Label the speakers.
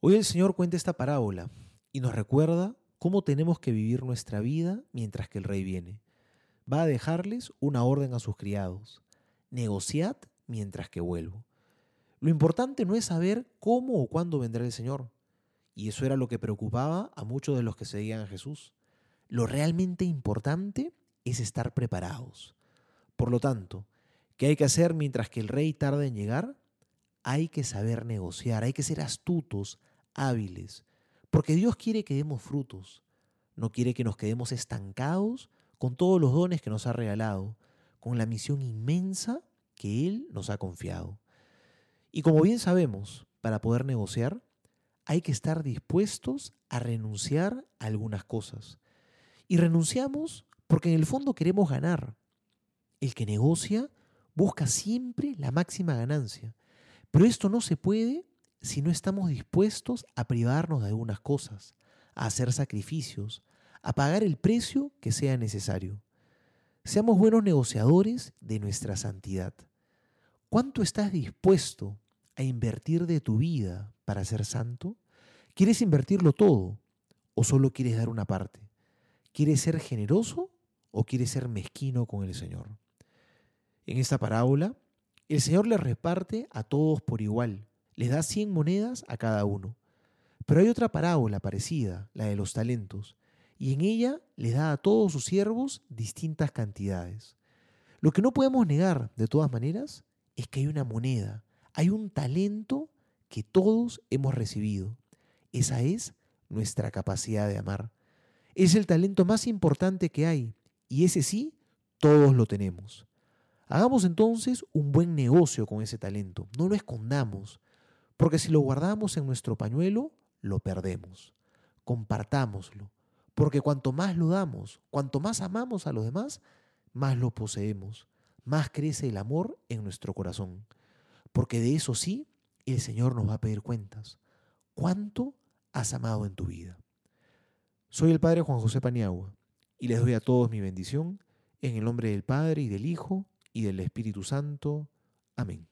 Speaker 1: Hoy el Señor cuenta esta parábola y nos recuerda cómo tenemos que vivir nuestra vida mientras que el rey viene. Va a dejarles una orden a sus criados. Negociad mientras que vuelvo. Lo importante no es saber cómo o cuándo vendrá el Señor. Y eso era lo que preocupaba a muchos de los que seguían a Jesús. Lo realmente importante es estar preparados. Por lo tanto, ¿qué hay que hacer mientras que el rey tarda en llegar? Hay que saber negociar, hay que ser astutos, hábiles, porque Dios quiere que demos frutos, no quiere que nos quedemos estancados con todos los dones que nos ha regalado, con la misión inmensa que Él nos ha confiado. Y como bien sabemos, para poder negociar, hay que estar dispuestos a renunciar a algunas cosas. Y renunciamos porque en el fondo queremos ganar. El que negocia busca siempre la máxima ganancia. Pero esto no se puede si no estamos dispuestos a privarnos de algunas cosas, a hacer sacrificios, a pagar el precio que sea necesario. Seamos buenos negociadores de nuestra santidad. ¿Cuánto estás dispuesto a invertir de tu vida para ser santo? ¿Quieres invertirlo todo o solo quieres dar una parte? ¿Quieres ser generoso o quieres ser mezquino con el Señor? En esta parábola, el Señor le reparte a todos por igual, les da 100 monedas a cada uno. Pero hay otra parábola parecida, la de los talentos, y en ella les da a todos sus siervos distintas cantidades. Lo que no podemos negar, de todas maneras, es que hay una moneda, hay un talento que todos hemos recibido. Esa es nuestra capacidad de amar. Es el talento más importante que hay, y ese sí, todos lo tenemos. Hagamos entonces un buen negocio con ese talento, no lo escondamos, porque si lo guardamos en nuestro pañuelo, lo perdemos. Compartámoslo, porque cuanto más lo damos, cuanto más amamos a los demás, más lo poseemos, más crece el amor en nuestro corazón. Porque de eso sí, el Señor nos va a pedir cuentas. ¿Cuánto has amado en tu vida? Soy el Padre Juan José Paniagua y les doy a todos mi bendición en el nombre del Padre y del Hijo y del Espíritu Santo. Amén.